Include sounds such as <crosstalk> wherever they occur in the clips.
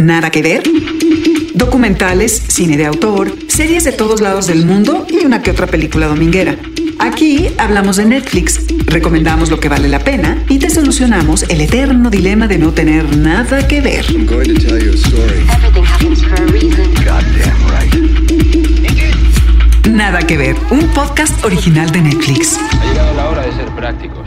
Nada que ver. Documentales, cine de autor, series de todos lados del mundo y una que otra película dominguera. Aquí hablamos de Netflix, recomendamos lo que vale la pena y te solucionamos el eterno dilema de no tener nada que ver. Nada que ver, un podcast original de Netflix. Ha llegado la hora de ser prácticos.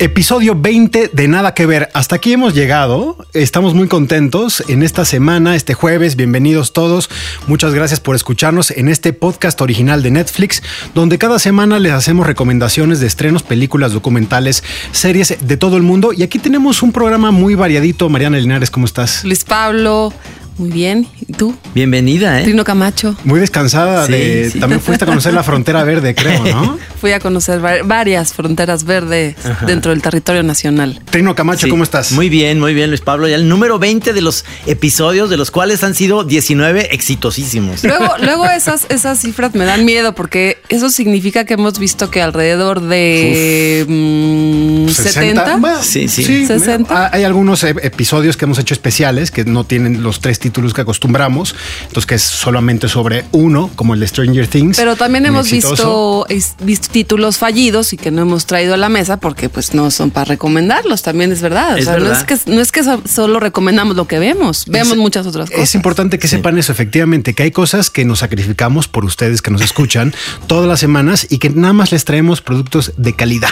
Episodio 20 de Nada que ver. Hasta aquí hemos llegado. Estamos muy contentos en esta semana, este jueves. Bienvenidos todos. Muchas gracias por escucharnos en este podcast original de Netflix, donde cada semana les hacemos recomendaciones de estrenos, películas, documentales, series de todo el mundo. Y aquí tenemos un programa muy variadito. Mariana Linares, ¿cómo estás? Luis Pablo, muy bien. ¿Y tú? Bienvenida, ¿eh? Trino Camacho. Muy descansada Sí, de. sí. También fuiste a conocer la frontera verde, creo, ¿no? <laughs> Fui a conocer va- varias fronteras verdes dentro del territorio nacional. Trino Camacho, Sí. ¿cómo estás? Muy bien, muy bien, Luis Pablo. Ya el número 20 de los episodios, de los cuales han sido 19 exitosísimos. Luego, <laughs> luego esas, esas cifras me dan miedo porque eso significa que hemos visto que alrededor de mm, 70. Bueno, Sí, sí. 60. ah, Hay algunos eh, episodios que hemos hecho especiales que no tienen los tres títulos que acostumbramos, entonces que es solamente sobre uno, como el de Stranger Things. Pero también hemos visto, es- visto títulos fallidos y que no hemos traído a la mesa porque pues no son para recomendarlos, también es verdad. Es o sea, No, es que, no es que so- solo recomendamos lo que vemos, vemos Es- muchas otras cosas. Es importante que sepan eso, efectivamente, que hay cosas que nos sacrificamos por ustedes que nos escuchan <laughs> todas las semanas y que nada más les traemos productos de calidad,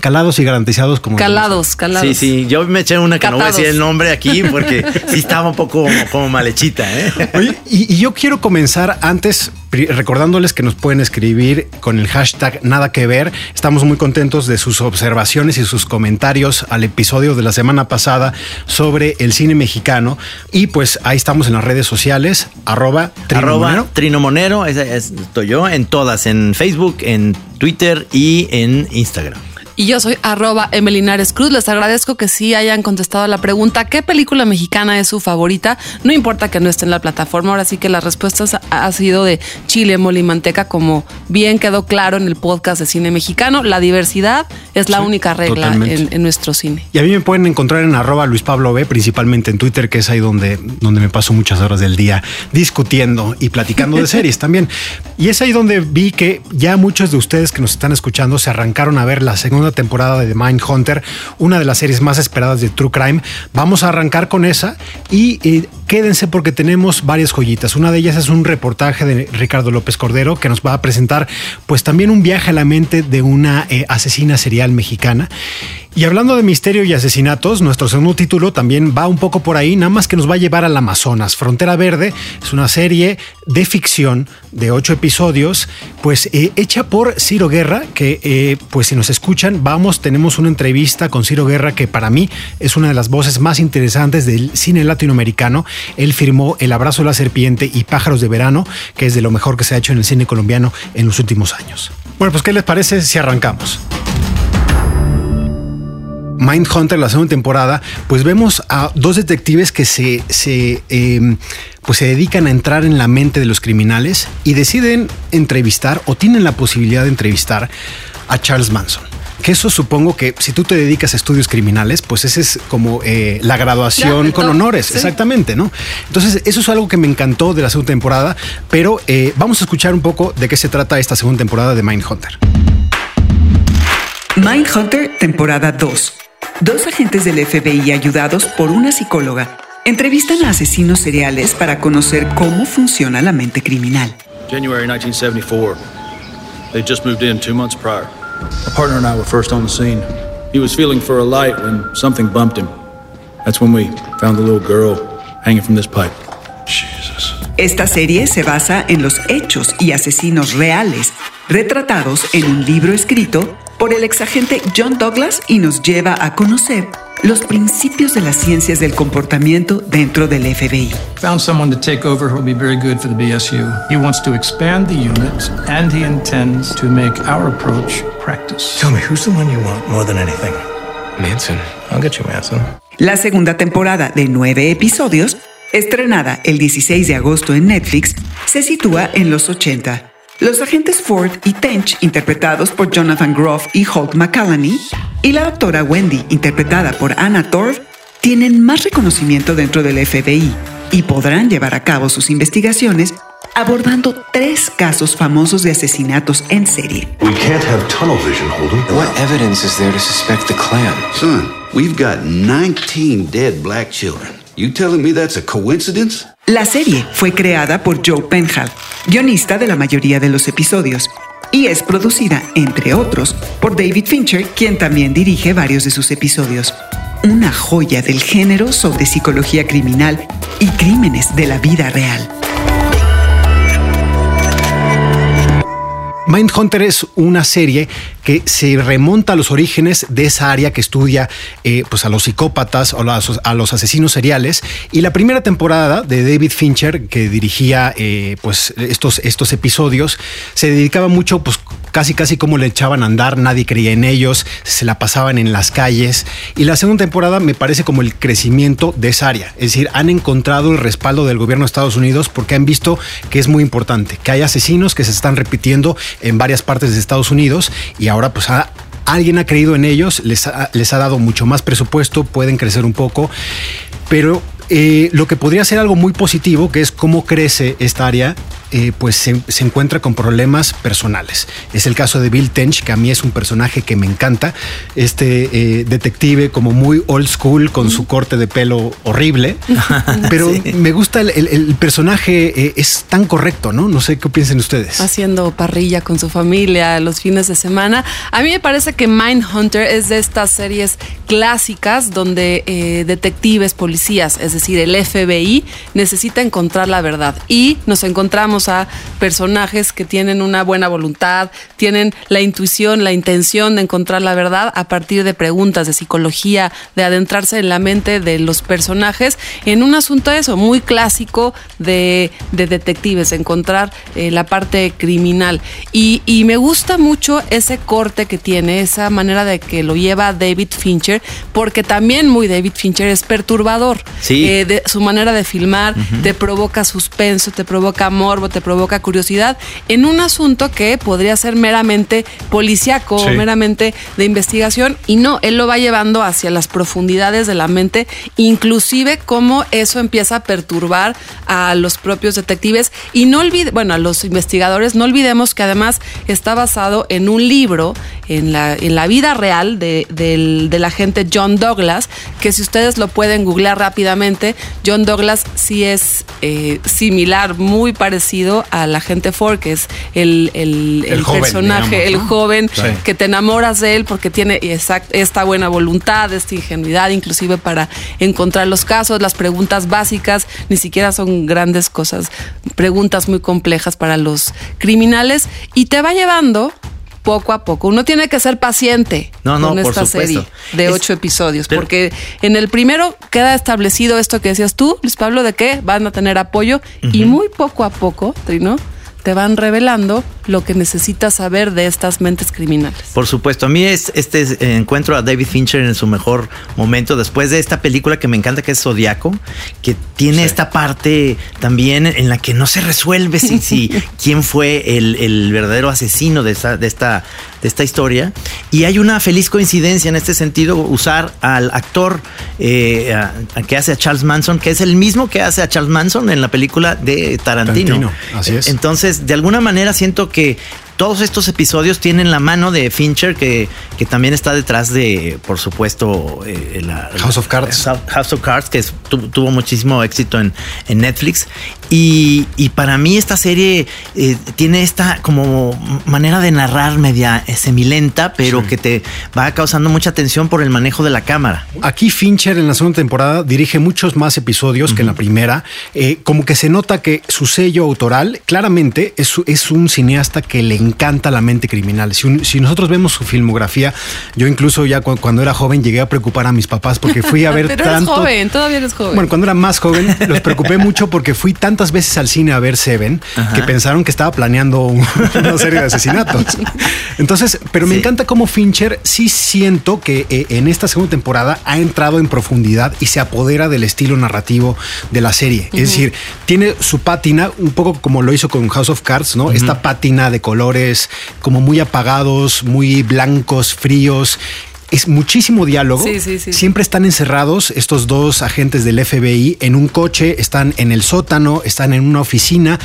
calados y garantizados como Calados, calados. Sí, sí, yo me eché una que no voy a decir el nombre aquí porque <laughs> sí estaba un poco como, como malhechita, ¿eh? <laughs> Oye, y, y yo quiero comenzar antes recordándoles que nos pueden escribir con el hashtag nada que ver. Estamos muy contentos de sus observaciones y sus comentarios al episodio de la semana pasada sobre el cine mexicano. Y pues ahí estamos en las redes sociales, arroba Trino Arroba Monero. Trino Monero, esa es- estoy yo, en todas, en Facebook, en Twitter y en Instagram. Y yo soy arroba Emelinares Cruz. Les agradezco que sí hayan contestado la pregunta ¿qué película mexicana es su favorita? No importa que no esté en la plataforma, ahora sí que las respuestas ha- sido de chile, mole y manteca, como bien quedó claro en el podcast de cine mexicano. La diversidad es la Sí, única regla en nuestro cine. Y a mí me pueden encontrar en arroba Luis Pablo B, principalmente en Twitter, que es ahí donde, donde me paso muchas horas del día discutiendo y platicando de <laughs> series también. Y es ahí donde vi que ya muchos de ustedes que nos están escuchando se arrancaron a ver la segunda temporada de Mind Hunter, una de las series más esperadas de True Crime. Vamos a arrancar con esa y eh, quédense porque tenemos varias joyitas. Una de ellas es un reportaje de Ricardo López Cordero que nos va a presentar pues también un viaje a la mente de una eh, asesina serial mexicana. Y hablando de misterio y asesinatos, nuestro segundo título también va un poco por ahí, nada más que nos va a llevar al Amazonas. Frontera Verde es una serie de ficción de ocho episodios, pues eh, hecha por Ciro Guerra, que eh, pues si nos escuchan, vamos, tenemos una entrevista con Ciro Guerra que para mí es una de las voces más interesantes del cine latinoamericano. Él firmó El abrazo de la serpiente y Pájaros de verano, que es de lo mejor que se ha hecho en el cine colombiano en los últimos años. Bueno, pues ¿qué les parece si arrancamos? Mindhunter, la segunda temporada, pues vemos a dos detectives que se, se, eh, pues se dedican a entrar en la mente de los criminales y deciden entrevistar o tienen la posibilidad de entrevistar a Charles Manson. Que eso supongo que si tú te dedicas a estudios criminales, pues esa es como eh, la graduación Ya, con no, honores, sí. exactamente, ¿no? Entonces, eso es algo que me encantó de la segunda temporada, pero eh, vamos a escuchar un poco de qué se trata esta segunda temporada de Mindhunter. Mindhunter, temporada 2. Dos agentes del FBI ayudados por una psicóloga entrevistan a asesinos seriales para conocer cómo funciona la mente criminal. January 1974. They just moved in two months prior. My partner and I were first on the scene. He was feeling for a light when something bumped him. That's when we found the little girl hanging from this pipe. Jesus. Esta serie se basa en los hechos y asesinos reales retratados en un libro escrito por el exagente John Douglas y nos lleva a conocer los principios de las ciencias del comportamiento dentro del FBI. Found someone to take over who will be very good for the BSU. He wants to expand the unit and he intends to make our approach practice. Tell me, who's the one you want more than anything? Manson. I'll get you, Manson. La segunda temporada de nueve episodios, estrenada el 16 de agosto en Netflix, se sitúa en los 80. Los agentes Ford y Tench, interpretados por Jonathan Groff y Holt McCallany, y la doctora Wendy, interpretada por Anna Torv, tienen más reconocimiento dentro del FBI y podrán llevar a cabo sus investigaciones abordando tres casos famosos de asesinatos en serie. We can't have tunnel vision, Holden. What evidence is there to suspect the Klan? Son, we've got 19 dead black children. You telling me that's a coincidence? La serie fue creada por Joe Penhall, guionista de la mayoría de los episodios, y es producida, entre otros, por David Fincher, quien también dirige varios de sus episodios. Una joya del género sobre psicología criminal y crímenes de la vida real. Mindhunter es una serie que se remonta a los orígenes de esa área que estudia eh, pues a los psicópatas o a los asesinos seriales. Y la primera temporada de David Fincher, que dirigía eh, pues estos, estos episodios, se dedicaba mucho, pues casi casi como le echaban a andar, nadie creía en ellos, se la pasaban en las calles. Y la segunda temporada me parece como el crecimiento de esa área. Es decir, han encontrado el respaldo del gobierno de Estados Unidos porque han visto que es muy importante, que hay asesinos que se están repitiendo en varias partes de Estados Unidos y ahora pues alguien ha creído en ellos, les les ha dado mucho más presupuesto, pueden crecer un poco, pero eh, lo que podría ser algo muy positivo, que es cómo crece esta área, eh, pues se, se encuentra con problemas personales. Es el caso de Bill Tench, que a mí es un personaje que me encanta, este eh, detective como muy old school, con su corte de pelo horrible, <laughs> pero Sí. me gusta el, el- el personaje, eh, es tan correcto, ¿no? No sé qué piensen ustedes. haciendo parrilla con su familia los fines de semana. A mí me parece que Mindhunter es de estas series clásicas donde detectives, policías, es decir, el FBI, necesita encontrar la verdad. Y nos encontramos a personajes que tienen una buena voluntad, tienen la intuición, la intención de encontrar la verdad a partir de preguntas de psicología, de adentrarse en la mente de los personajes en un asunto eso, muy clásico de, de detectives, encontrar eh, la parte criminal. Y, y me gusta mucho ese corte que tiene, esa manera de que lo lleva David Fincher, porque también muy David Fincher es perturbador. Sí. Eh, de su manera de filmar te provoca suspenso, te provoca morbo, te provoca curiosidad en un asunto que podría ser meramente policíaco, Sí. meramente de investigación y no, él lo va llevando hacia las profundidades de la mente, inclusive cómo eso empieza a perturbar a los propios detectives y no olvide, bueno, a los investigadores, no olvidemos que además está basado en un libro, en la, en la vida real de, del, del agente John Douglas, que si ustedes lo pueden googlear rápidamente, John Douglas sí es eh, similar, muy parecido al agente Ford, que es el, el- El el joven, personaje, digamos, el joven Sí. que te enamoras de él porque tiene exact- esta buena voluntad, esta ingenuidad, inclusive para encontrar los casos, las preguntas básicas, ni siquiera son grandes cosas, preguntas muy complejas para los criminales. Y te va llevando poco a poco. Uno tiene que ser paciente No, no, con esta serie de Es- ocho episodios, pero- porque en el primero queda establecido esto que decías tú, Luis Pablo, de que van a tener apoyo y muy poco a poco, Trino, te van revelando lo que necesitas saber de estas mentes criminales. Por supuesto, a mí es este encuentro a David Fincher en su mejor momento después de esta película que me encanta que es Zodiaco, que tiene esta parte también en la que no se resuelve si, si <laughs> quién fue el, el verdadero asesino de esta, de esta de esta historia y hay una feliz coincidencia en este sentido usar al actor eh, a- a que hace a Charles Manson, que es el mismo que hace a Charles Manson en la película de Tarantino. Tarantino, así es. Entonces, de alguna manera siento que todos estos episodios tienen la mano de Fincher, que, que también está detrás de, por supuesto, eh, la, House of Cards. House of Cards, que es- tu- tuvo muchísimo éxito en, en Netflix. Y, y para mí esta serie eh, tiene esta como manera de narrar media eh, semilenta, pero que te va causando mucha tensión por el manejo de la cámara. Aquí Fincher en la segunda temporada dirige muchos más episodios que en la primera. Eh, como que se nota que su sello autoral claramente es, es un cineasta que le encanta la mente criminal. Si, un- si nosotros vemos su filmografía, yo incluso ya cu- cuando era joven llegué a preocupar a mis papás porque fui a <laughs> ver Pero eres tanto... joven, todavía eres joven. Bueno, cuando era más joven los preocupé mucho porque fui tantas veces al cine a ver Seven que pensaron que estaba planeando un- <laughs> una serie de asesinatos. Entonces, pero me Sí. encanta cómo Fincher sí siento que eh, en esta segunda temporada ha entrado en profundidad y se apodera del estilo narrativo de la serie. Es decir, tiene su pátina, un poco como lo hizo con House of Cards, ¿no? Esta pátina de colores como muy apagados, muy blancos, fríos es muchísimo diálogo. Sí, sí, sí. Siempre están encerrados estos dos agentes del FBI en un coche, están en el sótano, están en una oficina.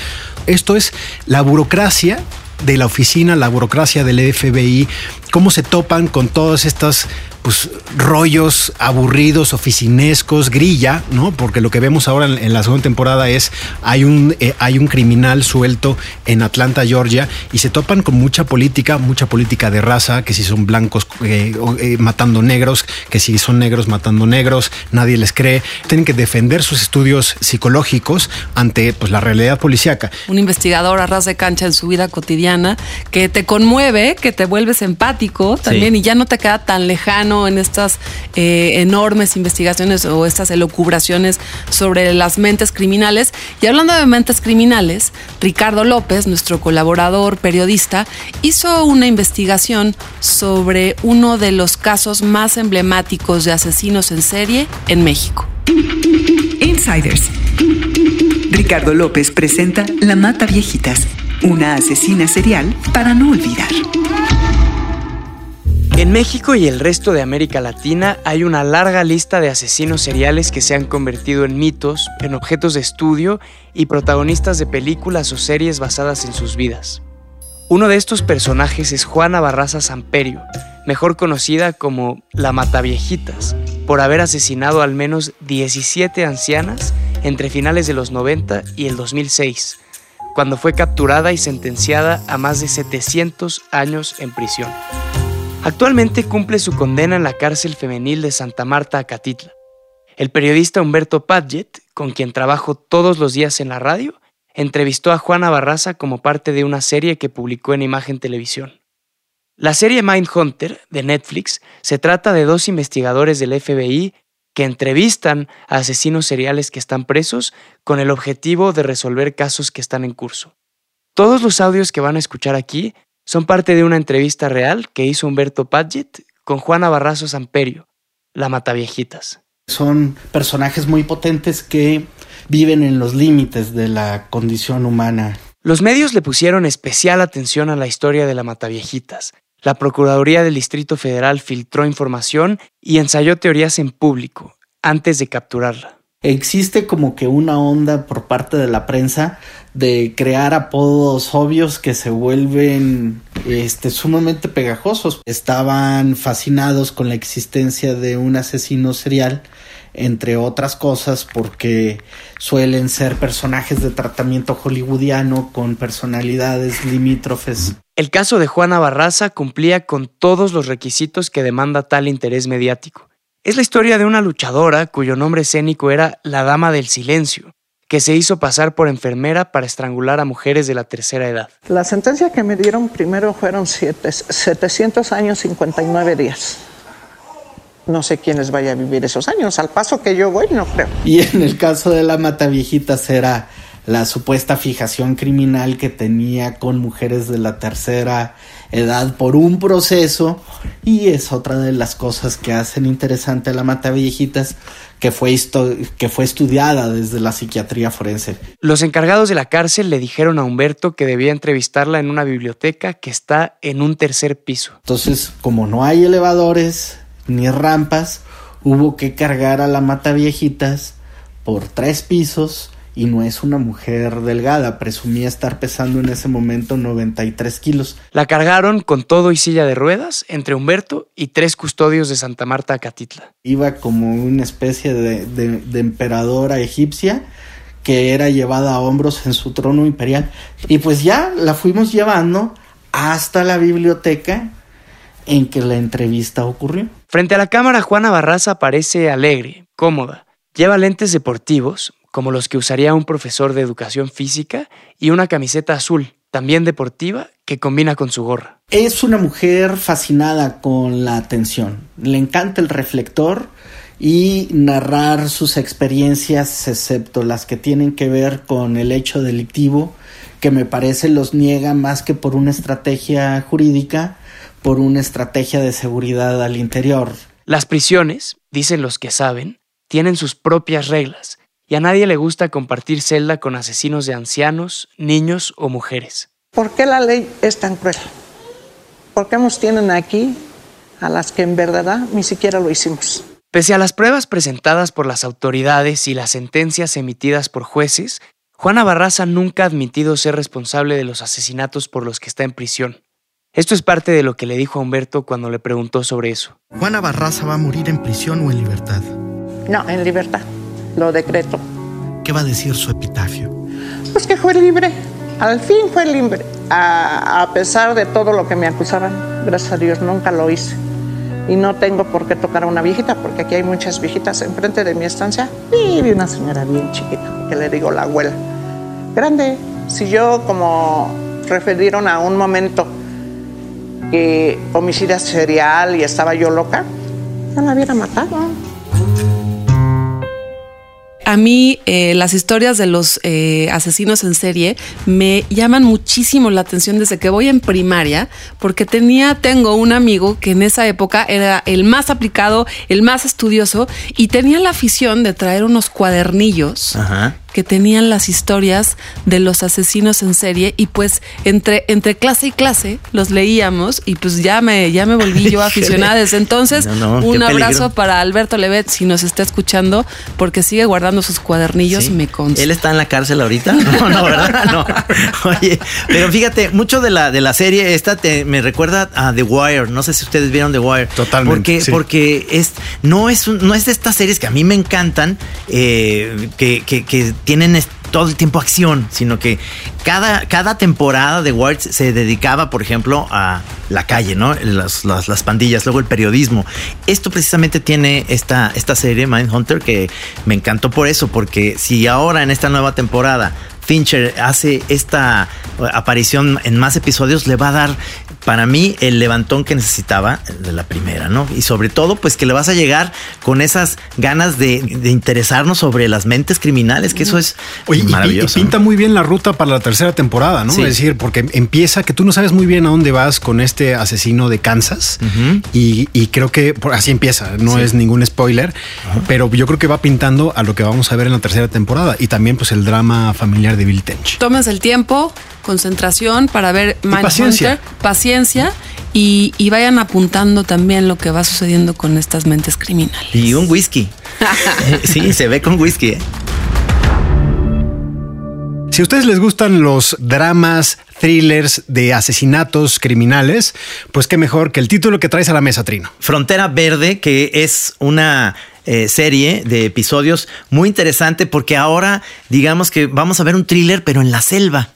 Esto es la burocracia de la oficina, la burocracia del FBI, cómo se topan con todas estas pues rollos aburridos, oficinescos, grilla, ¿no? Porque lo que vemos ahora en, en la segunda temporada es hay un eh, hay un criminal suelto en Atlanta, Georgia, y se topan con mucha política, mucha política de raza, que si son blancos eh, eh, matando negros, que si son negros matando negros, nadie les cree. Tienen que defender sus estudios psicológicos ante pues la realidad policíaca. Un investigador a ras de cancha en su vida cotidiana que te conmueve, que te vuelves empático también y ya no te queda tan lejano en estas eh, enormes investigaciones o estas elucubraciones sobre las mentes criminales. Y hablando de mentes criminales, Ricardo López, nuestro colaborador periodista, hizo una investigación sobre uno de los casos más emblemáticos de asesinos en serie en México. Insiders. Ricardo López presenta La Mata Viejitas, una asesina serial para no olvidar. En México y el resto de América Latina hay una larga lista de asesinos seriales que se han convertido en mitos, en objetos de estudio y protagonistas de películas o series basadas en sus vidas. Uno de estos personajes es Juana Barraza Samperio, mejor conocida como la Mataviejitas, por haber asesinado al menos 17 ancianas entre finales de los 90 y el 2006, cuando fue capturada y sentenciada a más de 700 años en prisión. Actualmente cumple su condena en la cárcel femenil de Santa Marta, Acatitla. El periodista Humberto Padgett, con quien trabajo todos los días en la radio, entrevistó a Juana Barraza como parte de una serie que publicó en Imagen Televisión. La serie Mindhunter de Netflix se trata de dos investigadores del FBI que entrevistan a asesinos seriales que están presos con el objetivo de resolver casos que están en curso. Todos los audios que van a escuchar aquí son parte de una entrevista real que hizo Humberto Padgett con Juana Barrazo Samperio, la Mataviejitas. Son personajes muy potentes que viven en los límites de la condición humana. Los medios le pusieron especial atención a la historia de la Mataviejitas. La Procuraduría del Distrito Federal filtró información y ensayó teorías en público antes de capturarla. Existe como que una onda por parte de la prensa de crear apodos obvios que se vuelven este, sumamente pegajosos. Estaban fascinados con la existencia de un asesino serial, entre otras cosas, porque suelen ser personajes de tratamiento hollywoodiano con personalidades limítrofes. El caso de Juana Barraza cumplía con todos los requisitos que demanda tal interés mediático. Es la historia de una luchadora cuyo nombre escénico era la Dama del Silencio, que se hizo pasar por enfermera para estrangular a mujeres de la tercera edad. La sentencia que me dieron primero fueron siete, 700 años 59 días. No sé quiénes vaya a vivir esos años. Al paso que yo voy, no creo. Y en el caso de la Mataviejitas era la supuesta fijación criminal que tenía con mujeres de la tercera edad por un proceso y es otra de las cosas que hacen interesante a la Mataviejitas que fue, que fue estudiada desde la psiquiatría forense. Los encargados de la cárcel le dijeron a Humberto que debía entrevistarla en una biblioteca que está en un tercer piso. Entonces, como no hay elevadores ni rampas, hubo que cargar a la Mataviejitas por tres pisos y no es una mujer delgada, presumía estar pesando en ese momento 93 kilos. La cargaron con todo y silla de ruedas entre Humberto y tres custodios de Santa Marta Catitla. Iba como una especie de, de, de emperadora egipcia que era llevada a hombros en su trono imperial. Y pues ya la fuimos llevando hasta la biblioteca en que la entrevista ocurrió. Frente a la cámara, Juana Barraza parece alegre, cómoda. Lleva lentes deportivos, como los que usaría un profesor de educación física, y una camiseta azul, también deportiva, que combina con su gorra. Es una mujer fascinada con la atención. Le encanta el reflector y narrar sus experiencias, excepto las que tienen que ver con el hecho delictivo, que me parece los niega más que por una estrategia jurídica, por una estrategia de seguridad al interior. Las prisiones, dicen los que saben, tienen sus propias reglas y a nadie le gusta compartir celda con asesinos de ancianos, niños o mujeres. ¿Por qué la ley es tan cruel? ¿Por qué nos tienen aquí a las que en verdad ni siquiera lo hicimos. Pese a las pruebas presentadas por las autoridades y las sentencias emitidas por jueces, Juana Barraza nunca ha admitido ser responsable de los asesinatos por los que está en prisión. Esto es parte de lo que le dijo a Humberto cuando le preguntó sobre eso. ¿Juana Barraza va a morir en prisión o en libertad? No, en libertad. Lo decreto. ¿Qué va a decir su epitafio? Pues que fue libre. Al fin fue libre. A, a pesar de todo lo que me acusaban, gracias a Dios nunca lo hice. Y no tengo por qué tocar a una viejita, porque aquí hay muchas viejitas enfrente de mi estancia. Y vi una señora bien chiquita, que le digo la abuela. Grande. Si yo, como referieron a un momento que homicida serial y estaba yo loca, ya la hubiera matado. A mí eh, las historias de los eh, asesinos en serie me llaman muchísimo la atención desde que voy en primaria, porque tenía, tengo un amigo que en esa época era el más aplicado, el más estudioso, y tenía la afición de traer unos cuadernillos Ajá. Que tenían las historias de los asesinos en serie y pues entre, entre clase y clase los leíamos y pues ya me, ya me volví yo <laughs> aficionada desde entonces. No, no, qué un abrazo para Alberto Levet si nos está escuchando porque sigue guardando sus cuadernillos, Sí. me consta. ¿Él está en la cárcel ahorita? <laughs> No, no, ¿verdad? <laughs> No. Oye, pero fíjate, mucho de la, de la serie esta te, me recuerda a The Wire. No sé si ustedes vieron The Wire. Totalmente, Porque, sí. porque es, no, es un- no es de estas series que a mí me encantan, eh, que, que- que tienen todo el tiempo acción, sino que cada, cada temporada de Wire se dedicaba, por ejemplo, a la calle, ¿no? Las, las, las pandillas, luego el periodismo. Esto precisamente tiene esta, esta serie, Mindhunter, que me encantó por eso, porque si ahora en esta nueva temporada Fincher hace esta aparición en más episodios, le va a dar para mí el levantón que necesitaba de la primera, ¿no? Y sobre todo, pues que le vas a llegar con esas ganas de, de interesarnos sobre las mentes criminales, que eso es Oye, y pi- y, maravilloso. pinta muy bien la ruta para la tercera temporada, ¿no? Sí. Es decir, porque empieza que tú no sabes muy bien a dónde vas con este asesino de Kansas y, y creo que así empieza, no Sí. es ningún spoiler, pero yo creo que va pintando a lo que vamos a ver en la tercera temporada y también pues el drama familiar de Bill Tench. Tómense el tiempo, concentración para ver Mindhunter, paciencia. paciencia y, y vayan apuntando también lo que va sucediendo con estas mentes criminales. Y un whisky. <laughs> sí, se ve con whisky. ¿eh? Si a ustedes les gustan los dramas, thrillers de asesinatos criminales, pues qué mejor que el título que traes a la mesa, Trino. Frontera Verde, que es una eh, serie de episodios muy interesante porque ahora digamos que vamos a ver un thriller pero en la selva.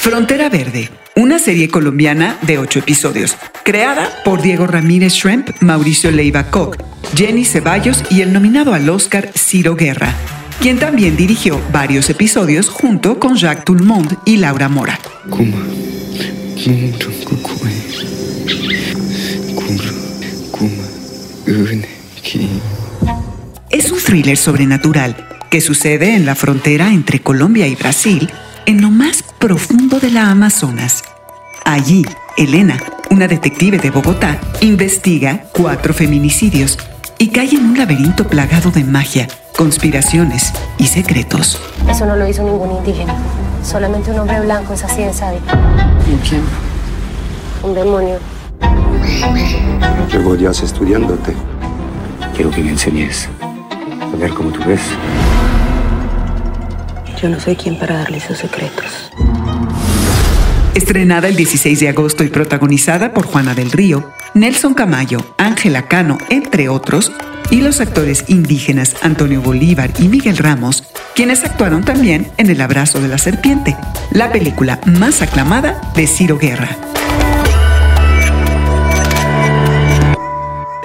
Frontera Verde, una serie colombiana de ocho episodios, creada por Diego Ramírez Shrimp, Mauricio Leiva Koch, Jenny Ceballos y el nominado al Oscar Ciro Guerra, quien también dirigió varios episodios junto con Jacques Toulmont y Laura Mora. Es un thriller sobrenatural que sucede en la frontera entre Colombia y Brasil, en lo más profundo de la Amazonas. Allí, Elena, una detective de Bogotá, investiga cuatro feminicidios y cae en un laberinto plagado de magia, conspiraciones y secretos. Eso no lo hizo ningún indígena. Solamente un hombre blanco es así de sádico. quién? Un demonio. Llevo días estudiándote. Quiero que me enseñes a ver cómo tú ves. Yo no soy quien para darle sus secretos. Estrenada el 16 de agosto y protagonizada por Juana del Río, Nelson Camayo, Ángela Cano, entre otros, y los actores indígenas Antonio Bolívar y Miguel Ramos, quienes actuaron también en El abrazo de la serpiente, la película más aclamada de Ciro Guerra.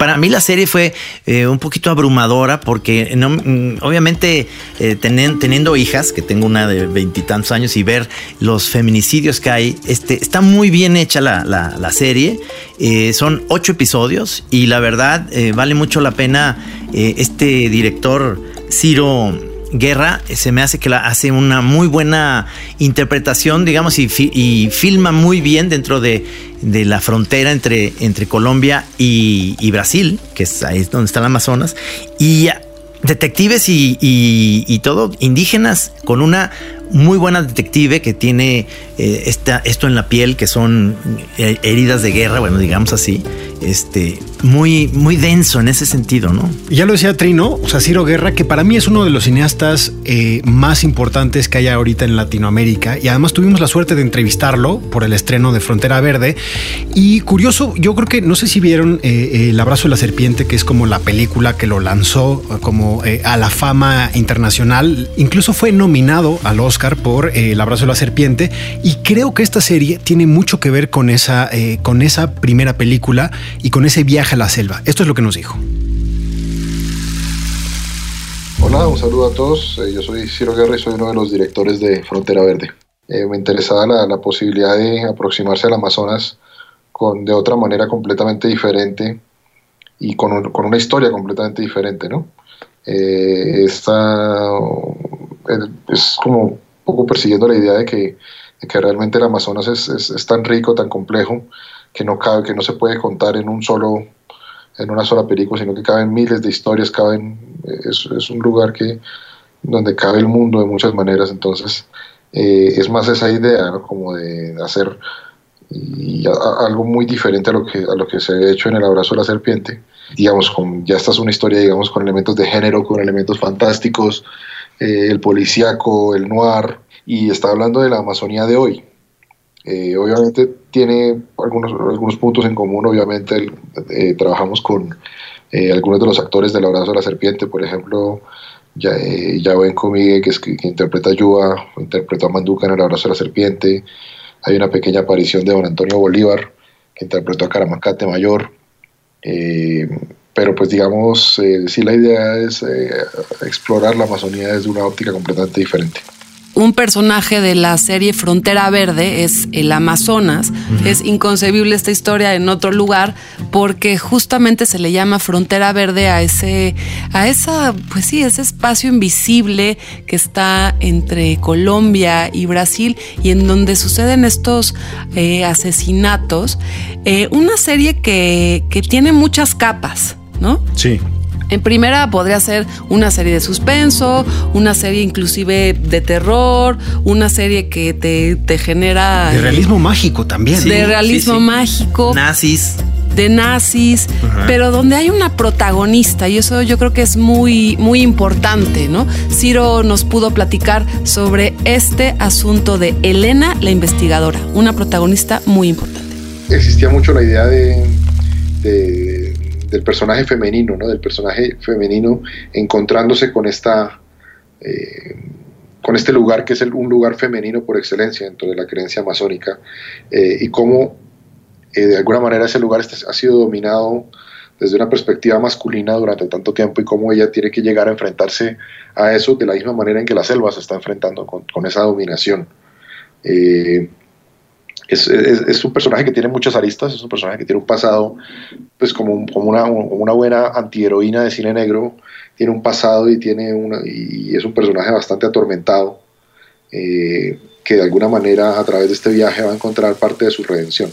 Para mí la serie fue eh, un poquito abrumadora porque mm, obviamente eh, teniendo hijas, que tengo una de veintitantos años y ver los feminicidios que hay, este, está muy bien hecha la, la- serie. Eh, son ocho episodios y la verdad vale mucho la pena este director Ciro Guerra eh, se me hace que la hace una muy buena interpretación, digamos, y, fi- y filma muy bien dentro de, de la frontera entre, entre Colombia y, Brasil, que es ahí donde está el Amazonas. Y detectives y, y- y todo, indígenas, con una muy buena detective que tiene eh, esta- esto en la piel, que son eh, heridas de guerra, bueno, digamos así, este, muy, muy denso en ese sentido, ¿no? Ya lo decía Trino, o sea, Ciro Guerra, que para mí es uno de los cineastas eh, más importantes que hay ahorita en Latinoamérica. Y además tuvimos la suerte de entrevistarlo por el estreno de Frontera Verde. Y curioso, yo creo que no sé si vieron eh, eh, El abrazo de la serpiente, que es como la película que lo lanzó como a la fama internacional. Incluso fue nominado al Oscar por El abrazo de la serpiente. Y creo que esta serie tiene mucho que ver con esa, con esa primera película y con ese viaje la selva. Esto es lo que nos dijo. Hola, un saludo a todos. Eh, yo soy Ciro Guerra y soy uno de los directores de Frontera Verde. Eh, me interesaba la, la posibilidad de aproximarse al Amazonas con, de otra manera completamente diferente y con, un- con una historia completamente diferente, ¿no? Eh, esta el- es como un poco persiguiendo la idea de que, de que realmente el Amazonas es, es- es tan rico, tan complejo, que no cabe, que no se puede contar en un solo en una sola película, sino que caben miles de historias, caben, es, es un lugar que donde cabe el mundo de muchas maneras, entonces eh, es más esa idea, ¿no? como de hacer algo muy diferente a lo que a lo que se ha hecho en el abrazo de la serpiente, digamos, con, ya esta es una historia, digamos, con elementos de género, con elementos fantásticos, eh, el policíaco, el noir, y está hablando de la Amazonía de hoy, eh, obviamente tiene algunos, algunos puntos en común, obviamente eh, trabajamos con eh, algunos de los actores del Abrazo de la Serpiente, por ejemplo, ya, eh, Yahweh Comige, que, es, que, interpreta a Yua, interpretó a Manduca en El Abrazo de la Serpiente, hay una pequeña aparición de don Antonio Bolívar, que interpretó a Caramacate Mayor, pero pues digamos, sí la idea es explorar la Amazonía desde una óptica completamente diferente. Un personaje de la serie Frontera Verde es el Amazonas. Es inconcebible esta historia en otro lugar porque justamente se le llama Frontera Verde a ese, a esa, pues sí, ese espacio invisible que está entre Colombia y Brasil y en donde suceden estos eh, asesinatos. Eh, una serie que, que tiene muchas capas, ¿no? Sí. En primera podría ser una serie de suspenso, una serie inclusive de terror, una serie que te, te genera... De realismo mágico también. de realismo mágico. Nazis. De nazis, pero donde hay una protagonista y eso yo creo que es muy, muy importante, ¿no? Ciro nos pudo platicar sobre este asunto de Elena, la investigadora, una protagonista muy importante. existía mucho la idea de, de- del personaje femenino, ¿no? Del personaje femenino encontrándose con esta eh, con este lugar que es un lugar femenino por excelencia dentro de la creencia amazónica eh, y cómo eh, de alguna manera ese lugar ha sido dominado desde una perspectiva masculina durante tanto tiempo y cómo ella tiene que llegar a enfrentarse a eso de la misma manera en que la selva se está enfrentando con, esa dominación. Es, es- un personaje que tiene muchas aristas, es un personaje que tiene un pasado, pues como, como una, una buena antiheroína de cine negro, tiene un pasado y, tiene una, y es un personaje bastante atormentado, eh, que de alguna manera a través de este viaje va a encontrar parte de su redención.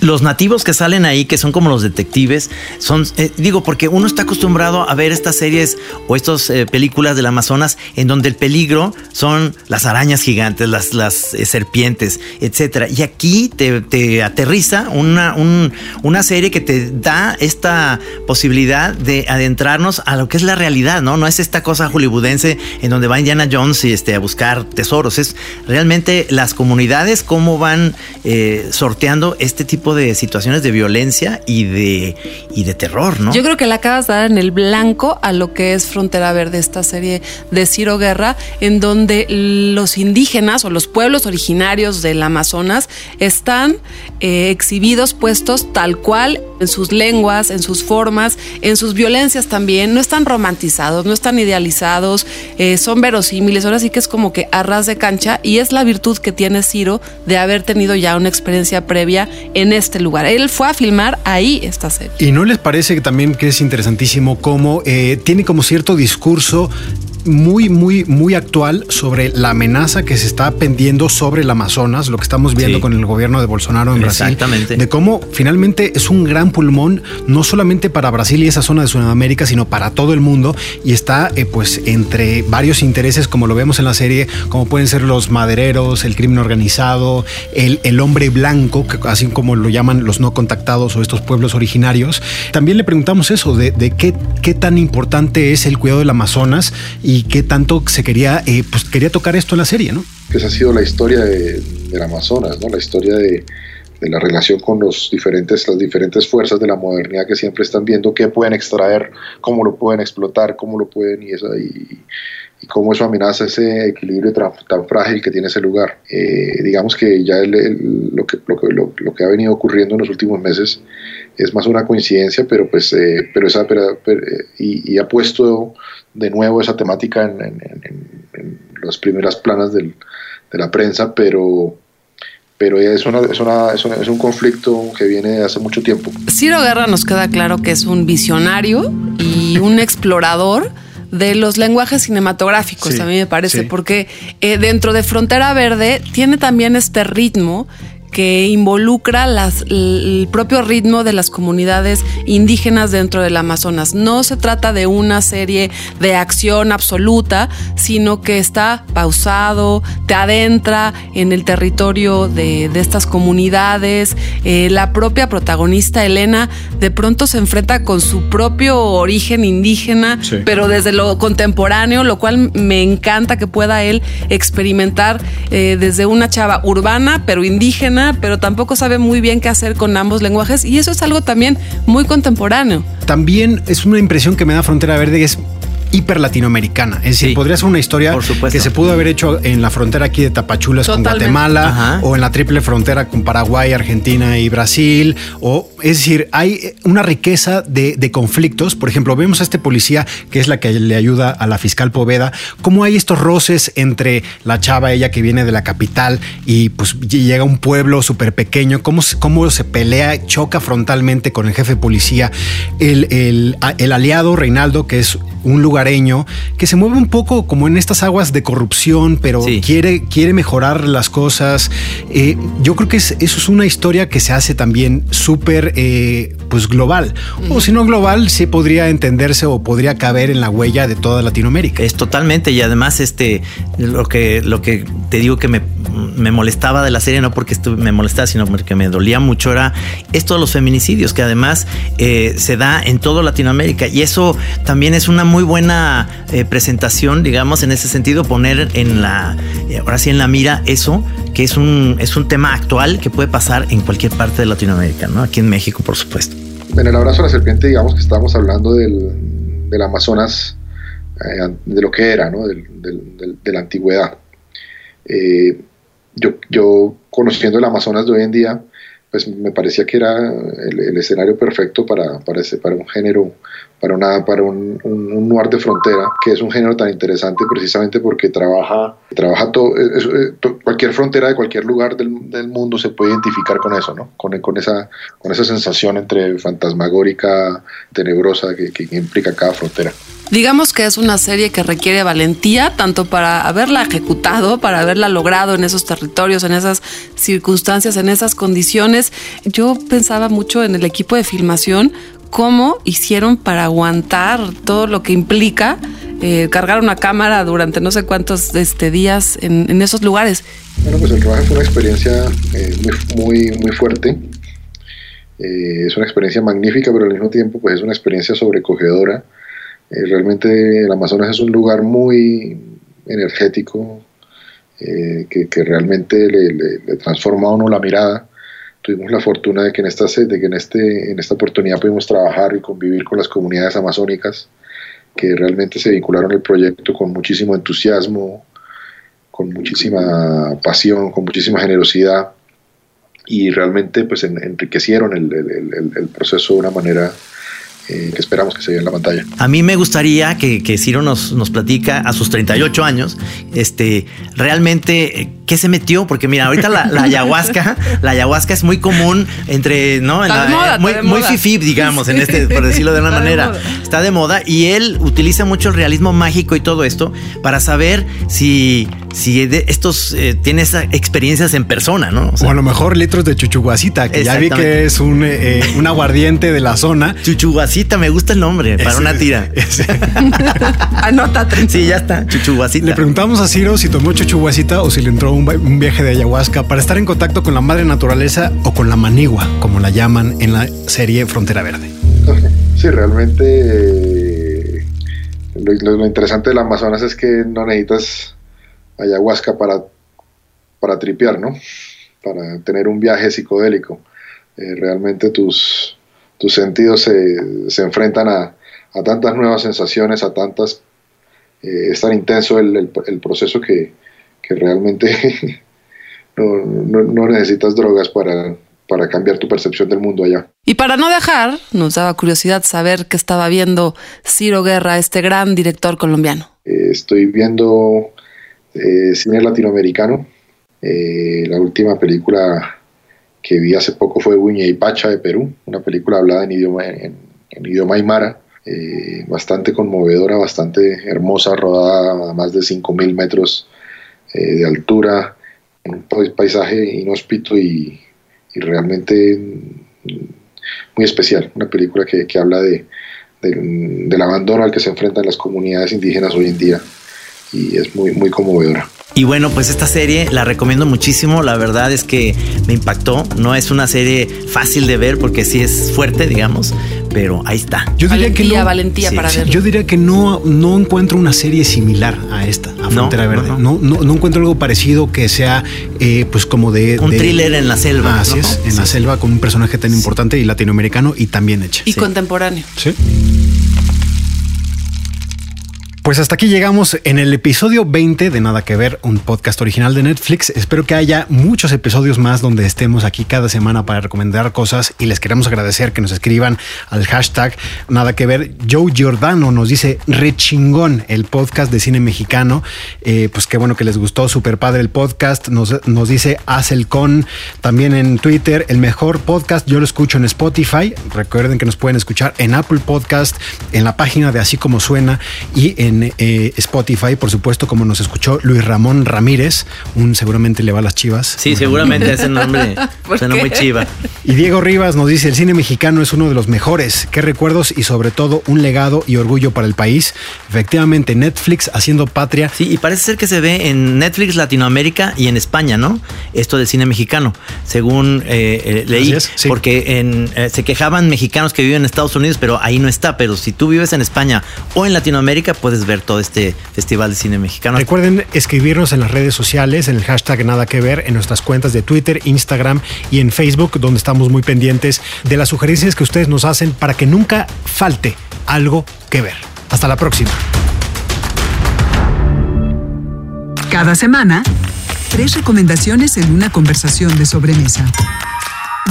Los nativos que salen ahí, que son como los detectives, son, eh, digo, porque uno está acostumbrado a ver estas series o estas eh, películas del Amazonas en donde el peligro son las arañas gigantes, las, las eh, serpientes, etcétera. Y aquí te, te aterriza una, un- una serie que te da esta posibilidad de adentrarnos a lo que es la realidad, ¿no? No es esta cosa hollywoodense en donde va Indiana Jones y, este, a buscar tesoros. Es realmente las comunidades cómo van eh, sorteando este tipo de situaciones de violencia y de, y de terror, ¿no? Yo creo que le acabas de dar en el blanco a lo que es Frontera Verde, esta serie de Ciro Guerra, en donde los indígenas o los pueblos originarios del Amazonas están eh, exhibidos, puestos tal cual en sus lenguas, en sus formas, en sus violencias también. No están romantizados, no están idealizados, eh, son verosímiles. Ahora sí que es como que a ras de cancha y es la virtud que tiene Ciro de haber tenido ya una experiencia previa en este lugar. Él fue a filmar ahí esta serie. ¿Y no les parece que también que es interesantísimo cómo eh, tiene como cierto discurso muy, muy, muy actual sobre la amenaza que se está pendiendo sobre el Amazonas, lo que estamos viendo Sí. con el gobierno de Bolsonaro en Brasil. Exactamente. De cómo finalmente es un gran pulmón, no solamente para Brasil y esa zona de Sudamérica, sino para todo el mundo. Y está eh, pues entre varios intereses, como lo vemos en la serie, como pueden ser los madereros, el crimen organizado, el, el hombre blanco, que así como lo llaman los no contactados o estos pueblos originarios. También le preguntamos eso, de, de qué, qué tan importante es el cuidado del Amazonas y qué tanto se quería, eh, pues quería tocar esto en la serie, ¿no? esa ha sido la historia de, del Amazonas, ¿no? la historia de, de la relación con los diferentes, las diferentes fuerzas de la modernidad que siempre están viendo qué pueden extraer, cómo lo pueden explotar, cómo lo pueden y, eso, y, y cómo eso amenaza ese equilibrio tan, tan frágil que tiene ese lugar. Eh, digamos que ya el- el- lo, que, lo, que, lo, lo que ha venido ocurriendo en los últimos meses es más una coincidencia, pero pues eh, pero esa eh, y, y ha puesto de nuevo esa temática en, en- en- en las primeras planas del, de la prensa, pero pero es, una, es, una, es, una- es un conflicto que viene de hace mucho tiempo. Ciro Guerra nos queda claro que es un visionario y un explorador de los lenguajes cinematográficos, Sí, a mí me parece, sí. porque eh, dentro de Frontera Verde tiene también este ritmo que involucra las, el propio ritmo de las comunidades indígenas dentro del Amazonas. No se trata de una serie de acción absoluta, sino que está pausado, te adentra en el territorio de, de estas comunidades. Eh, la propia protagonista, Elena, de pronto se enfrenta con su propio origen indígena, Sí. pero desde lo contemporáneo, lo cual me encanta que pueda él experimentar eh, desde una chava urbana, pero indígena, pero tampoco sabe muy bien qué hacer con ambos lenguajes. Y eso es algo también muy contemporáneo. También es una impresión que me da Frontera Verde, es hiper latinoamericana. Es decir, podría ser una historia que se pudo haber hecho en la frontera aquí de Tapachulas con. Guatemala Ajá. o en la triple frontera con Paraguay, Argentina y Brasil. O es decir, hay una riqueza de, de conflictos. Por ejemplo, vemos a este policía que es la que le ayuda a la fiscal Poveda, cómo hay estos roces entre la chava, ella que viene de la capital y pues llega a un pueblo súper pequeño, cómo, se- cómo se pelea, choca frontalmente con el jefe de policía, el, el- a- el aliado Reinaldo, que es un lugareño, que se mueve un poco como en estas aguas de corrupción, pero quiere, quiere mejorar las cosas. Eh, yo creo que es- eso es una historia que se hace también súper eh, pues global. O si no global, sí podría entenderse o podría caber en la huella de toda Latinoamérica. Es totalmente, y además, este, lo que, lo que te digo que me, me molestaba de la serie, no porque estuve- me molestaba, sino porque me dolía mucho, era esto de los feminicidios, que además eh, se da en toda Latinoamérica. Y eso también es una muy buena eh, presentación, digamos, en ese sentido, poner en la, eh, ahora sí en la mira eso, que es un, es un tema actual que puede pasar en cualquier parte de Latinoamérica, ¿no? Aquí en México, por supuesto. En el abrazo a la serpiente, digamos que estábamos hablando del, del Amazonas, eh, de lo que era, ¿no? De la antigüedad. Yo, yo, conociendo el Amazonas de hoy en día, pues me parecía que era el, el escenario perfecto para, para, ese- para un género, para, una, para un, un, un noir de frontera, que es un género tan interesante precisamente porque trabaja, trabaja todo, es- es- to- cualquier frontera de cualquier lugar del, del mundo se puede identificar con eso, ¿no? Con, con, esa, con esa sensación entre fantasmagórica, tenebrosa que, que implica cada frontera. Digamos que es una serie que requiere valentía, tanto para haberla ejecutado, para haberla logrado en esos territorios, en esas circunstancias, en esas condiciones. Yo pensaba mucho en el equipo de filmación, cómo hicieron para aguantar todo lo que implica eh, cargar una cámara durante no sé cuántos este, días en, esos lugares. Bueno, pues el rodaje fue una experiencia eh, muy, muy, muy fuerte. Eh, es una experiencia magnífica, pero al mismo tiempo pues es una experiencia sobrecogedora. Realmente el Amazonas es un lugar muy energético, que, realmente le transforma a uno la mirada. Tuvimos la fortuna de que en esta, de que en este, en esta oportunidad pudimos trabajar y convivir con las comunidades amazónicas que realmente se vincularon al proyecto con muchísimo entusiasmo, con muchísima pasión, con muchísima generosidad y realmente pues en- enriquecieron el- el- el proceso de una manera eh, que esperamos que se vea en la pantalla. A mí me gustaría que, que Ciro nos, nos platica a sus 38 años, este, realmente eh, qué se metió, porque mira, ahorita la, la ayahuasca, la ayahuasca es muy común entre, ¿no? En Está la- de moda, eh, muy, muy fifí, digamos, en este, por decirlo de una Está manera. Está de moda y él utiliza mucho el realismo mágico y todo esto para saber si, si de- estos eh, tiene esas experiencias en persona, ¿no? O sea, O a lo mejor litros de chuchuguasita, que ya vi que es un, eh, un aguardiente de la zona. Chuchuguasita, me gusta el nombre, para Ese- una tira. <laughs> Anótate. Sí, ya está, chuchuguasita. Le preguntamos a Ciro si tomó chuchuguasita o si le entró un, viaje de ayahuasca para estar en contacto con la madre naturaleza o con la manigua, como la llaman en la serie Frontera Verde. <laughs> Sí, realmente eh, lo, lo- lo interesante del Amazonas es que no necesitas ayahuasca para, para tripear, ¿no? Para tener un viaje psicodélico. Eh, realmente tus, tus sentidos se, se enfrentan a, a tantas nuevas sensaciones, a tantas... eh, es tan intenso el, el- el proceso que, que realmente <laughs> no, no- no necesitas drogas para, para cambiar tu percepción del mundo allá. Y para no dejar, nos daba curiosidad saber qué estaba viendo Ciro Guerra, este gran director colombiano. Eh, estoy viendo eh, cine latinoamericano. Eh, la última película que vi hace poco fue Uña y Pacha de Perú, una película hablada en idioma, en, idioma aymara, eh, bastante conmovedora, bastante hermosa, rodada a más de 5.000 metros eh, de altura, en un pais- paisaje inhóspito y, realmente mm, muy especial. Una película que, que habla de, del abandono al que se enfrentan las comunidades indígenas hoy en día y es muy, muy conmovedora. Y bueno, pues esta serie la recomiendo muchísimo. La verdad es que me impactó. No es una serie fácil de ver porque sí es fuerte, digamos, pero ahí está. Yo diría que Valentía, no, valentía para verlo. Yo diría que no, no encuentro una serie similar a esta, a Frontera no, Verde. no. No, no, no encuentro algo parecido que sea, eh, pues como de Un de- thriller en la selva, Ah, Así ¿no? es, en la selva con un personaje tan importante y latinoamericano y tan bien hecha. Y contemporáneo. Sí. Pues hasta aquí llegamos en el episodio 20 de Nada que Ver, un podcast original de Netflix. Espero que haya muchos episodios más donde estemos aquí cada semana para recomendar cosas y les queremos agradecer que nos escriban al hashtag Nada que Ver. Joe Giordano nos dice rechingón el podcast de cine mexicano. Eh, pues qué bueno que les gustó, super padre el podcast. Nos, nos dice Acelcon también en Twitter, el mejor podcast. Yo lo escucho en Spotify. Recuerden que nos pueden escuchar en Apple Podcast, en la página de Así Como Suena y en eh, Spotify, por supuesto, como nos escuchó Luis Ramón Ramírez, un seguramente le va a las chivas. Sí, seguramente ese nombre <laughs> ¿Por suena qué? muy chiva. Y Diego Rivas nos dice, el cine mexicano es uno de los mejores. Qué recuerdos y sobre todo un legado y orgullo para el país. Efectivamente, Netflix haciendo patria. Sí, y parece ser que se ve en Netflix Latinoamérica y en España, ¿no? Esto del cine mexicano, según eh, eh, leí, Así es, sí. porque en, eh, se quejaban mexicanos que viven en Estados Unidos, pero ahí no está. Pero si tú vives en España o en Latinoamérica, puedes ver todo este festival de cine mexicano. Recuerden escribirnos en las redes sociales, en el hashtag Nada que Ver, en nuestras cuentas de Twitter, Instagram y en Facebook, donde estamos muy pendientes de las sugerencias que ustedes nos hacen para que nunca falte algo que ver. Hasta la próxima. Cada semana, tres recomendaciones en una conversación de sobremesa.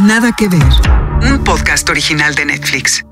Nada que ver. Un podcast original de Netflix.